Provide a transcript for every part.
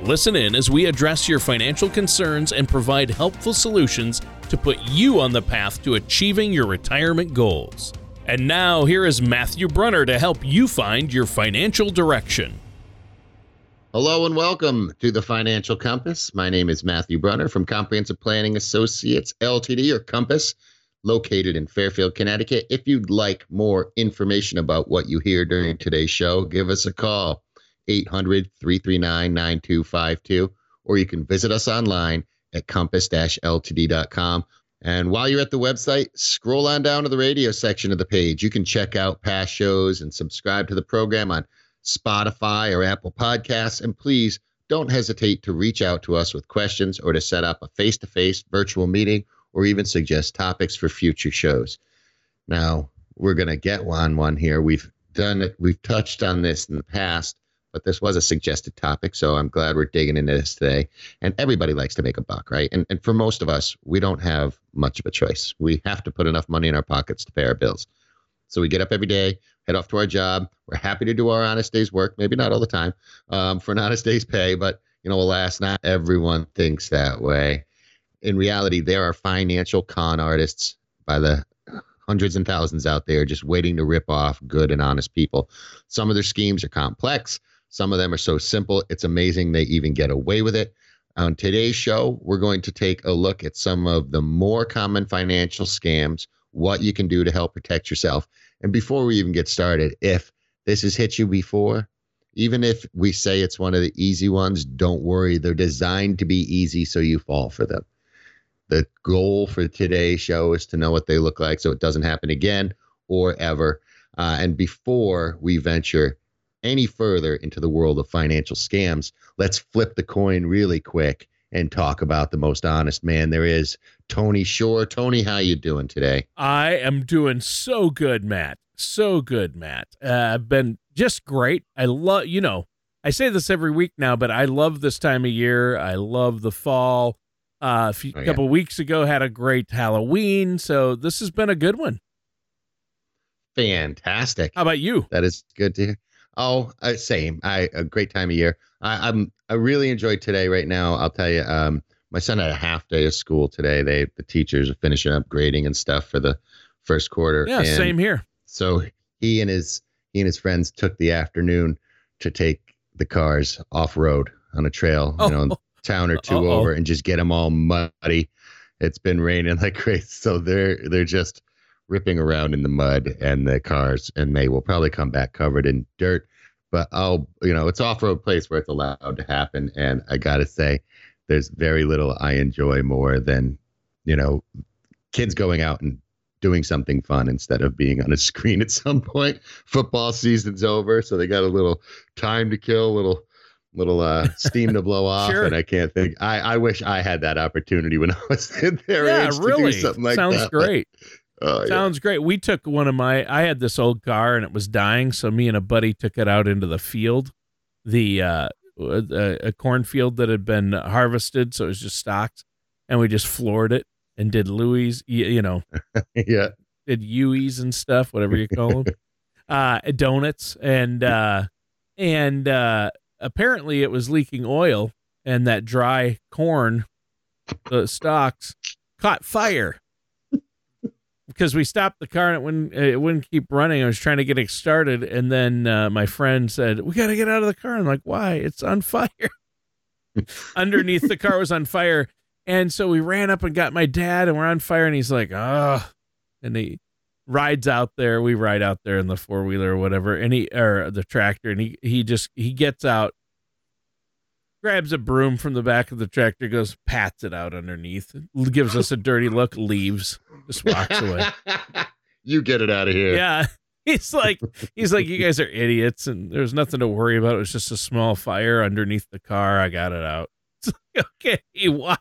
Listen in as we address your financial concerns and provide helpful solutions to put you on the path to achieving your retirement goals. And now, here is Matthew Brunner to help you find your financial direction. Hello and welcome to the Financial Compass. My name is Matthew Brunner from Comprehensive Planning Associates LTD or Compass, located in Fairfield, Connecticut. If you'd like more information about what you hear during today's show, give us a call 800 339 9252, or you can visit us online at compass ltd.com. And while you're at the website, scroll on down to the radio section of the page. You can check out past shows and subscribe to the program on Spotify or Apple Podcasts. And please don't hesitate to reach out to us with questions or to set up a face to face virtual meeting or even suggest topics for future shows. Now, we're going to get one on one here. We've done it, we've touched on this in the past but this was a suggested topic, so I'm glad we're digging into this today. And everybody likes to make a buck, right? And and for most of us, we don't have much of a choice. We have to put enough money in our pockets to pay our bills. So we get up every day, head off to our job. We're happy to do our honest day's work, maybe not all the time, um, for an honest day's pay, but you know, alas, not everyone thinks that way. In reality, there are financial con artists by the hundreds and thousands out there just waiting to rip off good and honest people. Some of their schemes are complex. Some of them are so simple, it's amazing they even get away with it. On today's show, we're going to take a look at some of the more common financial scams, what you can do to help protect yourself. And before we even get started, if this has hit you before, even if we say it's one of the easy ones, don't worry. They're designed to be easy so you fall for them. The goal for today's show is to know what they look like so it doesn't happen again or ever. Uh, and before we venture any further into the world of financial scams, let's flip the coin really quick and talk about the most honest man there is, Tony Shore. Tony, how you doing today? I am doing so good, Matt. So good, Matt. Uh, I've been just great. I love, you know, I say this every week now, but I love this time of year. I love the fall. Uh, a few, oh, yeah. couple weeks ago, had a great Halloween, so this has been a good one. Fantastic. How about you? That is good to hear. Oh, uh, same. I a great time of year. I, I'm I really enjoyed today. Right now, I'll tell you. Um, my son had a half day of school today. They the teachers are finishing up grading and stuff for the first quarter. Yeah, and same here. So he and his he and his friends took the afternoon to take the cars off road on a trail, you know, oh. town or 2 Uh-oh. over, and just get them all muddy. It's been raining like crazy, so they're they're just ripping around in the mud and the cars, and they will probably come back covered in dirt. But I'll, you know, it's off road place where it's allowed to happen. And I got to say, there's very little I enjoy more than, you know, kids going out and doing something fun instead of being on a screen at some point. Football season's over, so they got a little time to kill, a little little uh steam to blow off sure. and i can't think i i wish i had that opportunity when i was in their yeah, age really. to do something like sounds that great Oh, Sounds yeah. great. We took one of my. I had this old car and it was dying, so me and a buddy took it out into the field, the uh, a, a cornfield that had been harvested, so it was just stalks, and we just floored it and did Louis, you, you know, yeah, did Uis and stuff, whatever you call them, uh, donuts, and uh, and uh, apparently it was leaking oil, and that dry corn, the stalks, caught fire because we stopped the car and it wouldn't it wouldn't keep running. I was trying to get it started, and then uh, my friend said, "We got to get out of the car." I'm like, "Why? It's on fire." Underneath the car was on fire, and so we ran up and got my dad, and we're on fire, and he's like, "Ah," and he rides out there. We ride out there in the four wheeler or whatever, and he or the tractor, and he he just he gets out grabs a broom from the back of the tractor, goes, pats it out underneath, gives us a dirty look, leaves, just walks away. you get it out of here. Yeah. He's like, he's like, you guys are idiots, and there's nothing to worry about. It was just a small fire underneath the car. I got it out. It's like, okay, wow.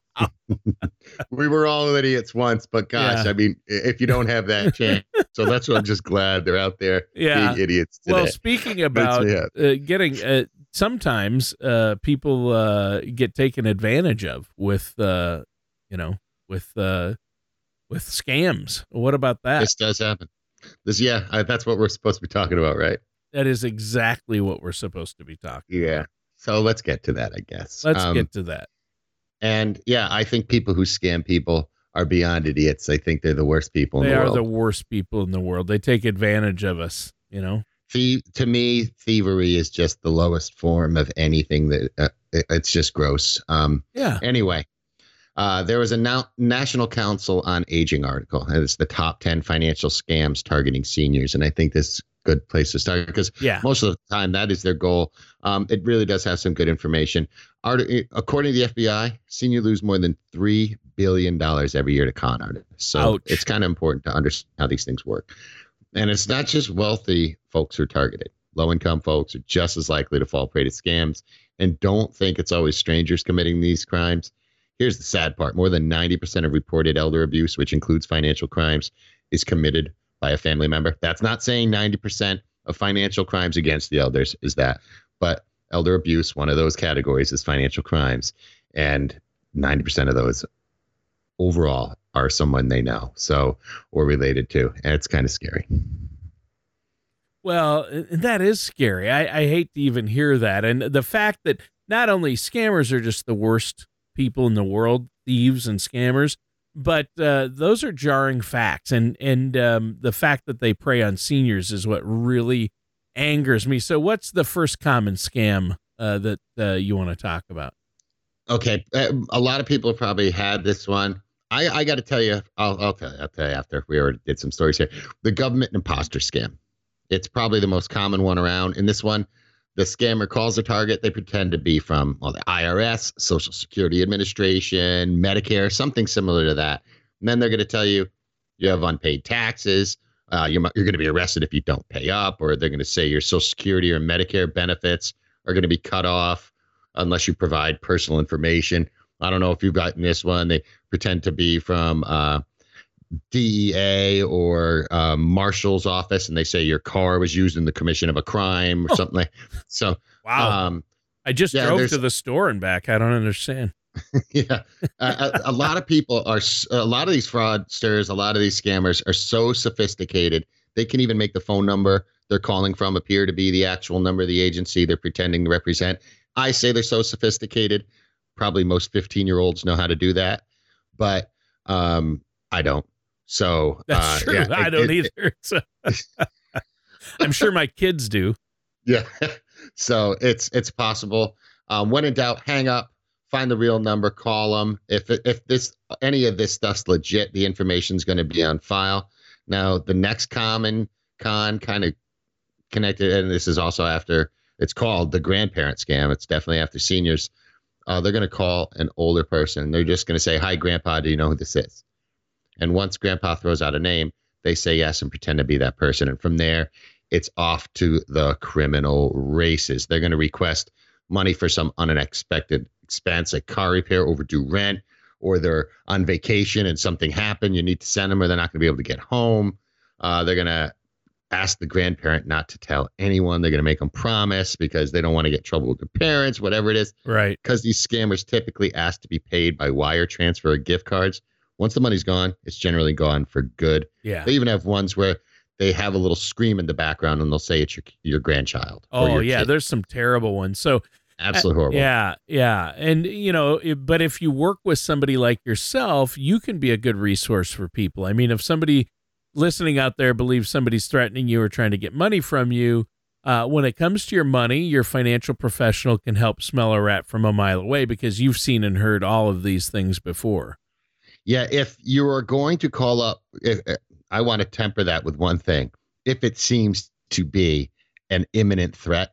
we were all idiots once, but gosh, Yeah. I mean, if you don't have that chance, so that's what I'm just glad they're out there Yeah. being idiots today. Well, speaking about yeah. uh, getting, uh, sometimes uh, people uh, get taken advantage of with, uh, you know, with uh, with scams. What about that? this does happen. This, yeah, I, that's what we're supposed to be talking about, right? that is exactly what we're supposed to be talking. Yeah. So let's get to that, I guess. Let's Um, get to that. And yeah, I think people who scam people are beyond idiots. I think they're the worst people in They the are world. the worst people in the world. They take advantage of us. You know. Thie- to me, thievery is just the lowest form of anything that uh, it- it's just gross. Um, Yeah. anyway, uh, there was a now National Council on Aging article, and it's the top 10 financial scams targeting seniors. And I think this is a good place to start because Yeah. most of the time that is their goal. Um, it really does have some good information. Art- according to the FBI, seniors lose more than $3 billion every year to con artists. So Ouch. it's kind of important to understand how these things work. And it's not just wealthy folks who are targeted. Low income folks are just as likely to fall prey to scams. And don't think it's always strangers committing these crimes. Here's the sad part more than 90% of reported elder abuse, which includes financial crimes, is committed by a family member. That's not saying 90% of financial crimes against the elders is that, but elder abuse, one of those categories is financial crimes. And 90% of those overall are someone they know. So, or related to. And it's kind of scary. Well, that is scary. I, I hate to even hear that. And the fact that not only scammers are just the worst people in the world, thieves and scammers, but uh, those are jarring facts. And and um, the fact that they prey on seniors is what really angers me. So, what's the first common scam uh, that uh, you want to talk about? Okay, uh, a lot of people have probably had this one. I, I got to tell you, I'll, I'll tell you, I'll tell you after we already did some stories here. The government imposter scam. It's probably the most common one around. In this one, the scammer calls a target. They pretend to be from well, the IRS, Social Security Administration, Medicare, something similar to that. And then they're going to tell you you have unpaid taxes. Uh, you're, you're going to be arrested if you don't pay up, or they're going to say your Social Security or Medicare benefits are going to be cut off unless you provide personal information. I don't know if you've gotten this one. They pretend to be from uh, DEA or um, Marshal's office, and they say your car was used in the commission of a crime or Oh. something like. So, Wow. um, I just yeah, drove to the store and back. I don't understand. yeah, a, a lot of people are. A lot of these fraudsters, a lot of these scammers are so sophisticated. They can even make the phone number they're calling from appear to be the actual number of the agency they're pretending to represent. I say they're so sophisticated. Probably most 15 year olds know how to do that, but um, I don't. So That's uh, true. yeah, I it- don't it- either. So- I'm sure my kids do. Yeah. so it's it's possible. Um, when in doubt, hang up, find the real number, call them. If if this any of this stuff's legit, the information's going to be on file. Now the next common con kind of connected, and this is also after it's called the grandparent scam. It's definitely after seniors. Uh, they're going to call an older person. They're just going to say, "Hi, Grandpa. Do you know who this is?" And once Grandpa throws out a name, they say yes and pretend to be that person. And from there, it's off to the criminal races. They're going to request money for some unexpected expense, like car repair, overdue rent, or they're on vacation and something happened. You need to send them, or they're not going to be able to get home. Uh, they're going to ask the grandparent not to tell anyone. They're going to make them promise because they don't want to get trouble with their parents, whatever it is. Right. Because these scammers typically ask to be paid by wire transfer or gift cards. Once the money's gone, it's generally gone for good. Yeah. They even have ones where they have a little scream in the background and they'll say it's your your grandchild. or Oh your yeah, kid. there's some terrible ones. So absolutely uh, horrible. Yeah, yeah. And you know, it, but if you work with somebody like yourself, you can be a good resource for people. I mean, if somebody listening out there believes somebody's threatening you or trying to get money from you, uh, when it comes to your money, your financial professional can help smell a rat from a mile away because you've seen and heard all of these things before. Yeah, if you are going to call up, if, uh, I want to temper that with one thing. If it seems to be an imminent threat,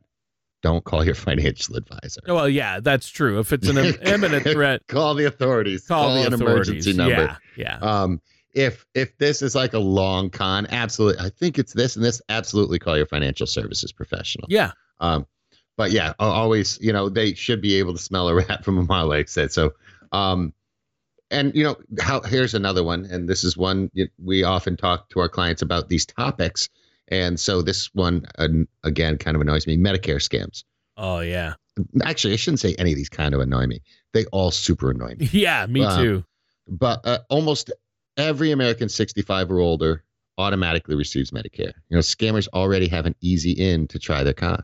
don't call your financial advisor. Well, yeah, that's true. If it's an imminent threat, call the authorities. call, the an authorities. emergency number. Yeah, yeah. Um, if if this is like a long con, absolutely. I think it's this and this. Absolutely, call your financial services professional. yeah. Um, but yeah, always, you know, they should be able to smell a rat from a mile, like I said. So, um, and you know how here's another one and this is one we often talk to our clients about these topics and so this one uh, again kind of annoys me medicare scams oh yeah actually i shouldn't say any of these kind of annoy me they all super annoy me yeah me uh, too but uh, almost every american 65 or older automatically receives medicare you know scammers already have an easy in to try their con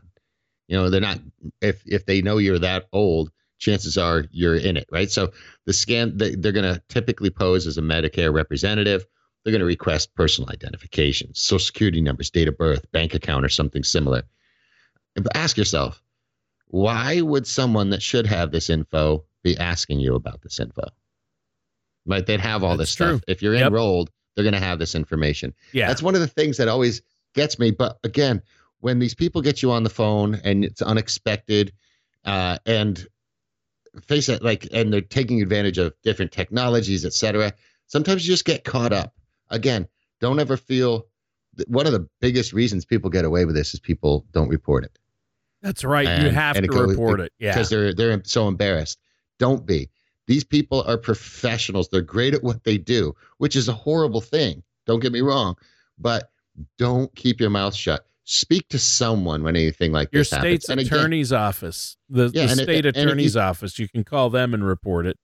you know they're not if if they know you're that old chances are you're in it, right? So the scan they, they're going to typically pose as a Medicare representative. They're going to request personal identification, social security numbers, date of birth, bank account, or something similar. But ask yourself, why would someone that should have this info be asking you about this info? Right? They'd have all That's this true. stuff. If you're yep. enrolled, they're going to have this information. Yeah. That's one of the things that always gets me. But again, when these people get you on the phone and it's unexpected, uh, and face it like and they're taking advantage of different technologies etc sometimes you just get caught up again don't ever feel one of the biggest reasons people get away with this is people don't report it that's right and, you have to goes, report it yeah because they're they're so embarrassed don't be these people are professionals they're great at what they do which is a horrible thing don't get me wrong but don't keep your mouth shut speak to someone when anything like your this state's attorney's again, office, the, yeah, the state it, attorney's you, office. You can call them and report it.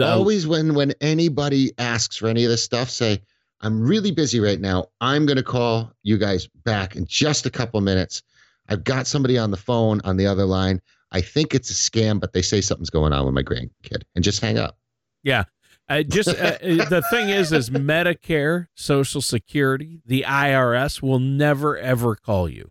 Always when when anybody asks for any of this stuff, say, "I'm really busy right now. I'm going to call you guys back in just a couple minutes. I've got somebody on the phone on the other line. I think it's a scam, but they say something's going on with my grandkid, and just hang up." Yeah, uh, just uh, uh, the thing is, is Medicare, Social Security, the IRS will never ever call you.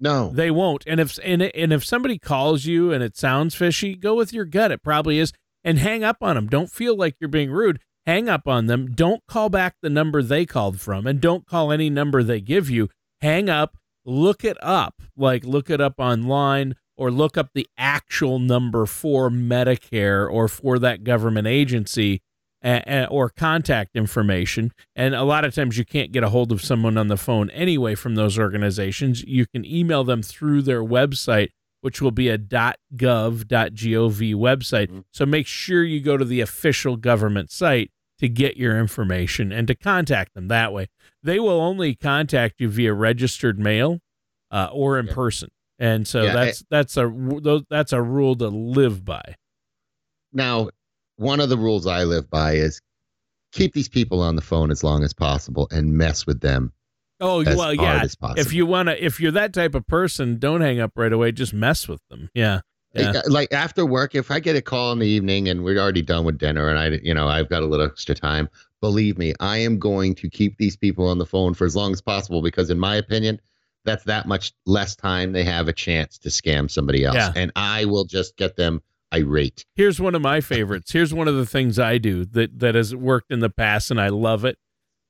No, they won't. And if and, and if somebody calls you and it sounds fishy, go with your gut. It probably is, and hang up on them. Don't feel like you're being rude. Hang up on them. Don't call back the number they called from, and don't call any number they give you. Hang up. Look it up. Like look it up online or look up the actual number for Medicare or for that government agency or contact information. And a lot of times you can't get a hold of someone on the phone anyway from those organizations. You can email them through their website, which will be a .gov.gov website. Mm-hmm. So make sure you go to the official government site to get your information and to contact them that way. They will only contact you via registered mail uh, or in yeah. person. And so yeah, that's I, that's a that's a rule to live by. Now, one of the rules I live by is keep these people on the phone as long as possible and mess with them. Oh well, yeah. If you wanna, if you're that type of person, don't hang up right away. Just mess with them. Yeah. Yeah. Uh, like after work, if I get a call in the evening and we're already done with dinner and I, you know, I've got a little extra time, believe me, I am going to keep these people on the phone for as long as possible because, in my opinion, that's that much less time they have a chance to scam somebody else. Yeah. And I will just get them irate. Here's one of my favorites. Here's one of the things I do that that has worked in the past, and I love it.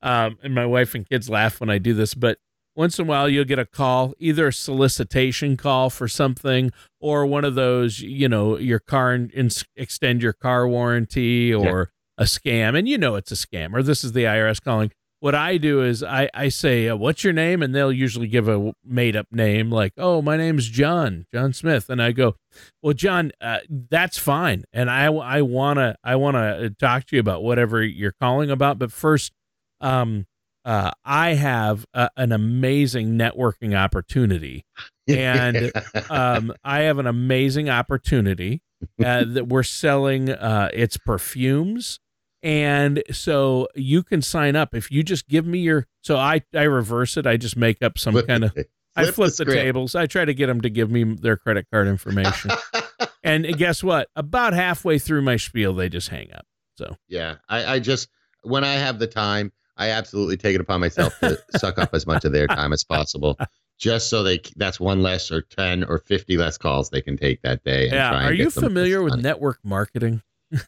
Um, and my wife and kids laugh when I do this, but once in a while you'll get a call, either a solicitation call for something, or one of those, you know, your car in, extend your car warranty, or yeah. a scam, and you know it's a scam, or this is the IRS calling what I do is I, I say, uh, What's your name? And they'll usually give a made up name like, Oh, my name's John, John Smith. And I go, Well, John, uh, that's fine. And I, I want to I wanna talk to you about whatever you're calling about. But first, um, uh, I have a, an amazing networking opportunity. And um, I have an amazing opportunity uh, that we're selling uh, its perfumes and so you can sign up if you just give me your. So I I reverse it. I just make up some kind of. I flip the, the tables. I try to get them to give me their credit card information. and guess what? About halfway through my spiel, they just hang up. So yeah, I, I just when I have the time, I absolutely take it upon myself to suck up as much of their time as possible, just so they that's one less or ten or fifty less calls they can take that day. yeah, are you familiar with network marketing?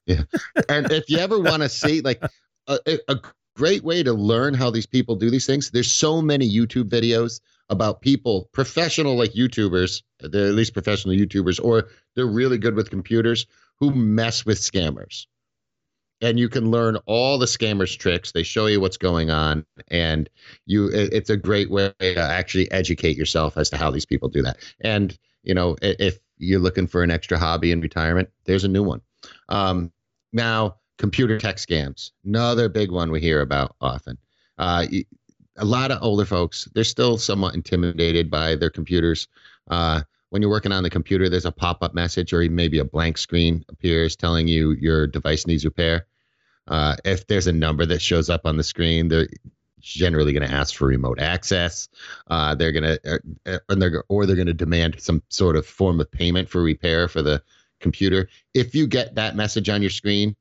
Yeah. And if you ever want to see like a, a great way to learn how these people do these things, there's so many YouTube videos about people, professional like YouTubers, they're at least professional YouTubers, or they're really good with computers who mess with scammers. And you can learn all the scammers' tricks. They show you what's going on, and you. It's a great way to actually educate yourself as to how these people do that. And you know, if you're looking for an extra hobby in retirement, there's a new one. Um, now, computer tech scams, another big one we hear about often. Uh, a lot of older folks, they're still somewhat intimidated by their computers. Uh, when you're working on the computer, there's a pop up message or maybe a blank screen appears telling you your device needs repair. Uh, if there's a number that shows up on the screen, they're generally going to ask for remote access. Uh, they're going to, uh, or they're, or they're going to demand some sort of form of payment for repair for the computer. If you get that message on your screen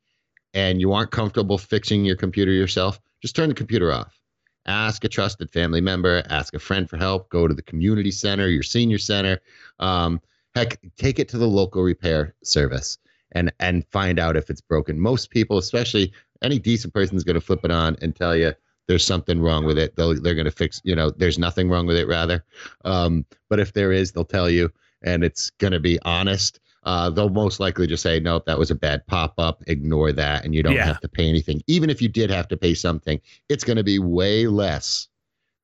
and you aren't comfortable fixing your computer yourself, just turn the computer off. Ask a trusted family member, ask a friend for help, go to the community center, your senior center. Um, heck, take it to the local repair service and and find out if it's broken. Most people, especially any decent person, is going to flip it on and tell you there's something wrong with it. They'll, they're going to fix, you know, there's nothing wrong with it, rather. Um, but if there is, they'll tell you, and it's going to be honest uh, they'll most likely just say, nope, that was a bad pop up. Ignore that. And you don't yeah. have to pay anything. Even if you did have to pay something, it's going to be way less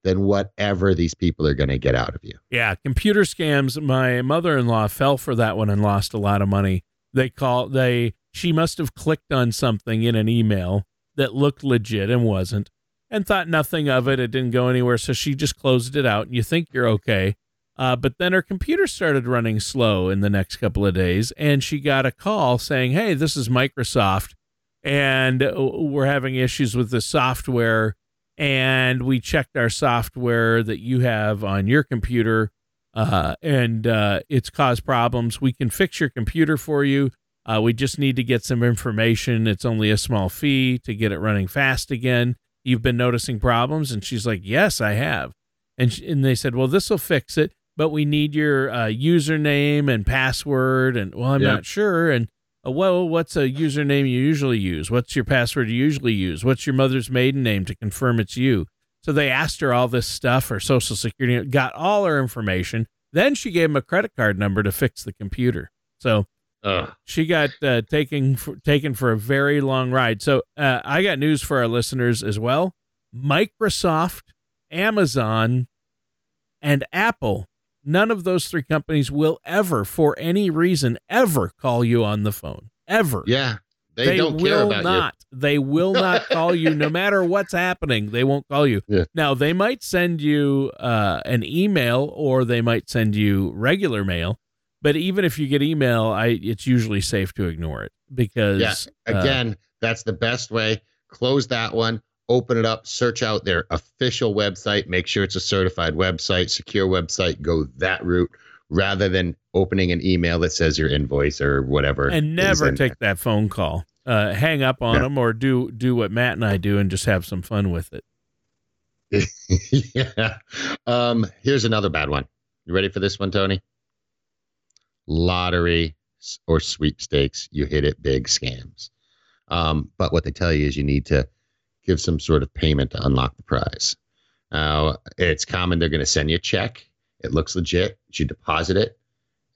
than whatever these people are going to get out of you. Yeah. Computer scams. My mother in law fell for that one and lost a lot of money. They call, they, she must have clicked on something in an email that looked legit and wasn't and thought nothing of it. It didn't go anywhere. So she just closed it out. And you think you're okay. Uh, but then her computer started running slow in the next couple of days, and she got a call saying, Hey, this is Microsoft, and uh, we're having issues with the software. And we checked our software that you have on your computer, uh, and uh, it's caused problems. We can fix your computer for you. Uh, we just need to get some information. It's only a small fee to get it running fast again. You've been noticing problems? And she's like, Yes, I have. And, she, and they said, Well, this will fix it but we need your uh, username and password. And well, I'm yep. not sure. And uh, well, what's a username you usually use? What's your password you usually use? What's your mother's maiden name to confirm it's you? So they asked her all this stuff, her social security, got all her information. Then she gave him a credit card number to fix the computer. So Ugh. she got uh, taken for, taken for a very long ride. So uh, I got news for our listeners as well. Microsoft, Amazon, and Apple None of those three companies will ever, for any reason, ever call you on the phone. Ever. Yeah. They, they don't will care about not. You. They will not call you no matter what's happening. They won't call you. Yeah. Now, they might send you uh, an email or they might send you regular mail. But even if you get email, I it's usually safe to ignore it because yeah. again, uh, that's the best way. Close that one open it up, search out their official website, make sure it's a certified website, secure website, go that route rather than opening an email that says your invoice or whatever. And never take that phone call. Uh, hang up on yeah. them or do do what Matt and I do and just have some fun with it. yeah. Um, here's another bad one. You ready for this one, Tony? Lottery or sweepstakes, you hit it big scams. Um, but what they tell you is you need to give some sort of payment to unlock the prize. Now, it's common they're going to send you a check. It looks legit. You deposit it,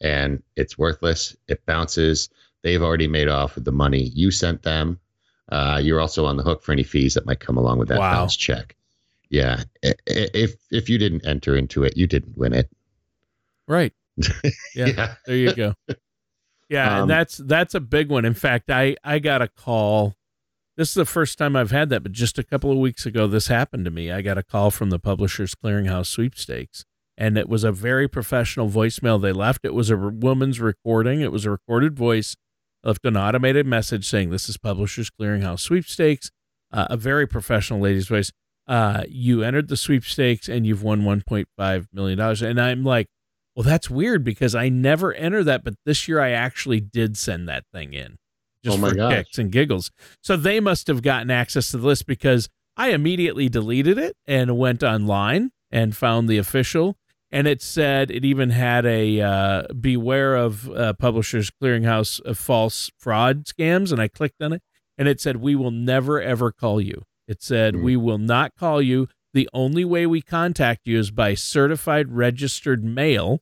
and it's worthless. It bounces. They've already made off with the money you sent them. Uh, you're also on the hook for any fees that might come along with that wow. bounce check. Yeah, if if you didn't enter into it, you didn't win it. Right. Yeah. yeah. There you go. Yeah, um, and that's that's a big one. In fact, I I got a call this is the first time I've had that, but just a couple of weeks ago, this happened to me. I got a call from the Publishers Clearinghouse sweepstakes, and it was a very professional voicemail they left. It was a woman's recording, it was a recorded voice, left an automated message saying, This is Publishers Clearinghouse sweepstakes, uh, a very professional lady's voice. Uh, you entered the sweepstakes and you've won $1.5 million. And I'm like, well, that's weird because I never enter that, but this year I actually did send that thing in just oh for gosh. kicks and giggles. So they must have gotten access to the list because I immediately deleted it and went online and found the official. And it said it even had a uh, beware of uh, Publishers Clearinghouse of false fraud scams. And I clicked on it and it said, We will never, ever call you. It said, mm. We will not call you. The only way we contact you is by certified registered mail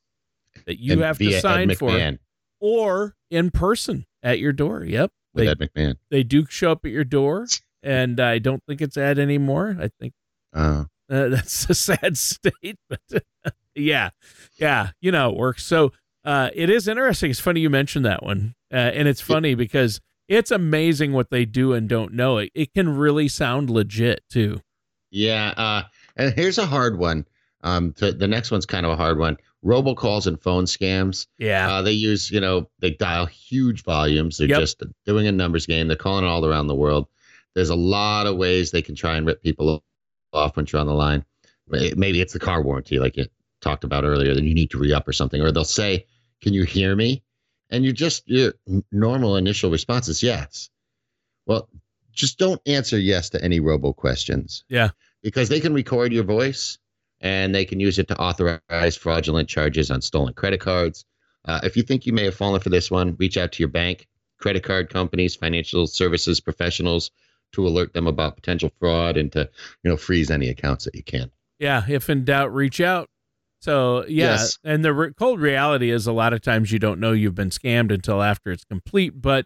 that you and have to sign for or in person at your door. Yep. With they, Ed McMahon. They do show up at your door, and I don't think it's Ed anymore. I think uh, uh, that's a sad state, but yeah, yeah, you know, it works. So uh, it is interesting. It's funny you mentioned that one, uh, and it's funny because it's amazing what they do and don't know. It it can really sound legit too. Yeah, uh, and here's a hard one. Um, to, the next one's kind of a hard one. Robocalls and phone scams. Yeah, Uh, they use, you know, they dial huge volumes. They're Yep. just doing a numbers game. They're calling all around the world. There's a lot of ways they can try and rip people off when you're on the line. Maybe it's the car warranty, like you talked about earlier, that you need to re up or something. Or they'll say, Can you hear me? And you just, your normal initial response is yes. Well, just don't answer yes to any robo questions. Yeah. Because they can record your voice and they can use it to authorize fraudulent charges on stolen credit cards. Uh, if you think you may have fallen for this one, reach out to your bank, credit card companies, financial services professionals to alert them about potential fraud and to, you know, freeze any accounts that you can. yeah. If in doubt, reach out. So yeah, Yes. and the re- cold reality is a lot of times you don't know you've been scammed until after it's complete, but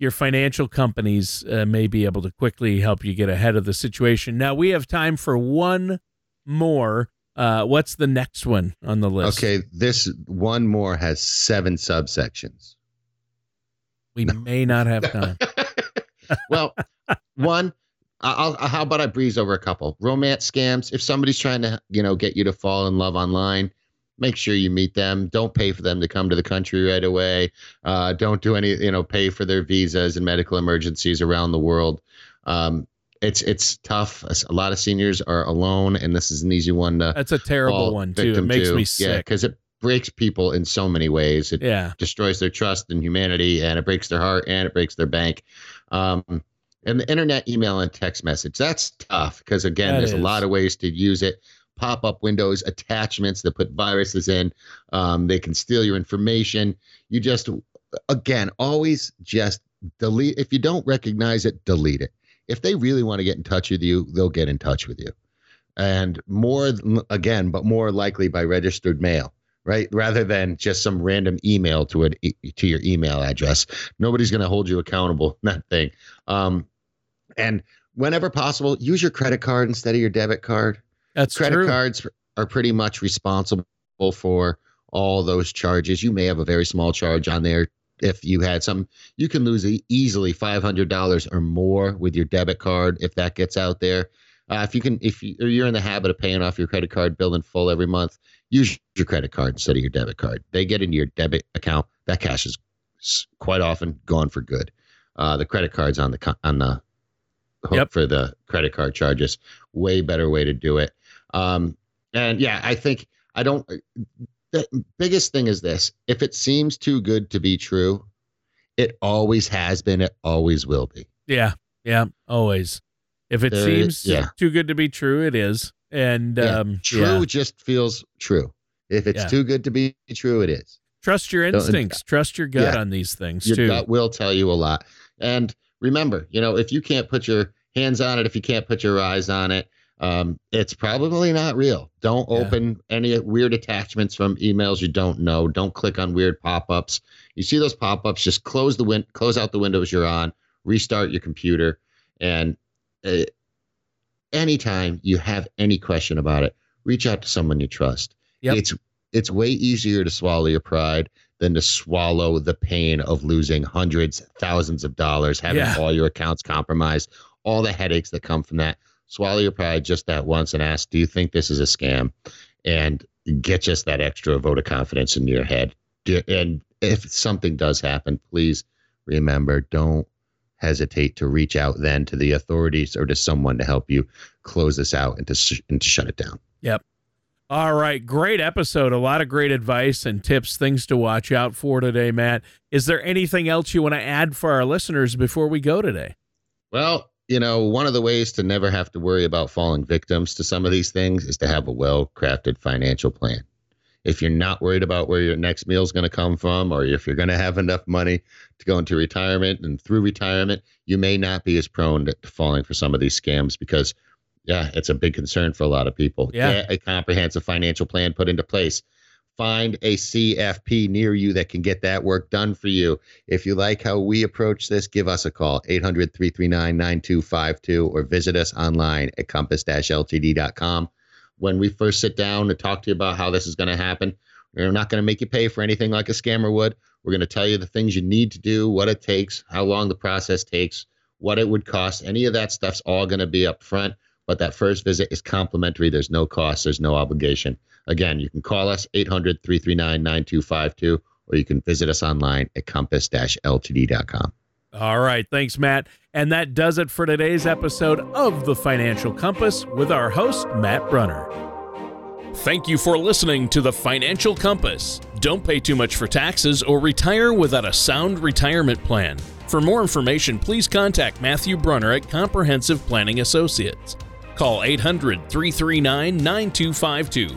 your financial companies uh, may be able to quickly help you get ahead of the situation. Now we have time for one more. Uh, what's the next one on the list? Okay, this one more has seven subsections. we may not have time. well, one, I'll, I'll- how about I breeze over a couple romance scams? If somebody's trying to, you know, get you to fall in love online, make sure you meet them. Don't pay for them to come to the country right away. Uh, don't do any, you know, pay for their visas and medical emergencies around the world. Um, it's it's tough. A lot of seniors are alone, and this is an easy one to That's a terrible one too. It makes to. me Yeah, because it breaks people in so many ways. It Yeah. destroys their trust in humanity and it breaks their heart and it breaks their bank. Um, and the internet, email, and text message that's tough because, again, That there's is. a lot of ways to use it. Pop up windows, attachments that put viruses in. Um, they can steal your information. You just, again, always just delete. If you don't recognize it, delete it. If they really want to get in touch with you, they'll get in touch with you. And more, again, but more likely by registered mail right? Rather than just some random email to it to your email address. Nobody's going to hold you accountable. in That thing. Um, and whenever possible, use your credit card instead of your debit card. That's credit true. cards are pretty much responsible for all those charges. You may have a very small charge on there. If you had some, you can lose easily five hundred dollars or more with your debit card if that gets out there. Uh, if you can, if you, or you're in the habit of paying off your credit card bill in full every month, use your credit card instead of your debit card. They get into your debit account. That cash is quite often gone for good. Uh, the credit cards on the on the hook Yep. for the credit card charges. Way better way to do it. Um, and yeah, I think I don't. The biggest thing is this: if it seems too good to be true, it always has been. It always will be. Yeah. Yeah. Always. If it There is- seems yeah. too good to be true, it is. And Yeah. um, True yeah. just feels true. If it's too good to be true, it is. trust your Don't- instincts. Trust your gut on these things Your too. gut will tell you a lot. And remember, you know, if you can't put your hands on it, if you can't put your eyes on it, um, it's probably not real. Don't Yeah. open any weird attachments from emails you don't know. Don't click on weird pop-ups. You see those pop-ups, just close the win- close out the windows you're on, restart your computer, and uh, anytime you have any question about it, reach out to someone you trust. Yep. It's it's way easier to swallow your pride than to swallow the pain of losing hundreds, thousands of dollars, having Yeah. all your accounts compromised, all the headaches that come from that. Swallow your pride just that once and ask, do you think this is a scam? And get just that extra vote of confidence in your head. And if something does happen, please remember, don't hesitate to reach out then to the authorities or to someone to help you close this out and to, sh- and to shut it down. Yep. All right, great episode. A lot of great advice and tips, things to watch out for today, Matt. Is there anything else you want to add for our listeners before we go today? Well, you know, one of the ways to never have to worry about falling victims to some of these things is to have a well crafted financial plan. If you're not worried about where your next meal is going to come from, or if you're going to have enough money to go into retirement and through retirement, you may not be as prone to falling for some of these scams because, yeah, it's a big concern for a lot of people. Yeah. Get a comprehensive financial plan put into place. Find a CFP near you that can get that work done for you. If you like how we approach this, give us a call, 800 339 9252, or visit us online at compass ltd.com. When we first sit down to talk to you about how this is going to happen, we're not going to make you pay for anything like a scammer would. We're going to tell you the things you need to do, what it takes, how long the process takes, what it would cost. Any of that stuff's all going to be up front. But that first visit is complimentary. There's no cost, there's no obligation. Again, you can call us 800 339 9252, or you can visit us online at compass ltd.com. All right. Thanks, Matt. And that does it for today's episode of The Financial Compass with our host, Matt Brunner. Thank you for listening to The Financial Compass. Don't pay too much for taxes or retire without a sound retirement plan. For more information, please contact Matthew Brunner at Comprehensive Planning Associates. Call 800 339 9252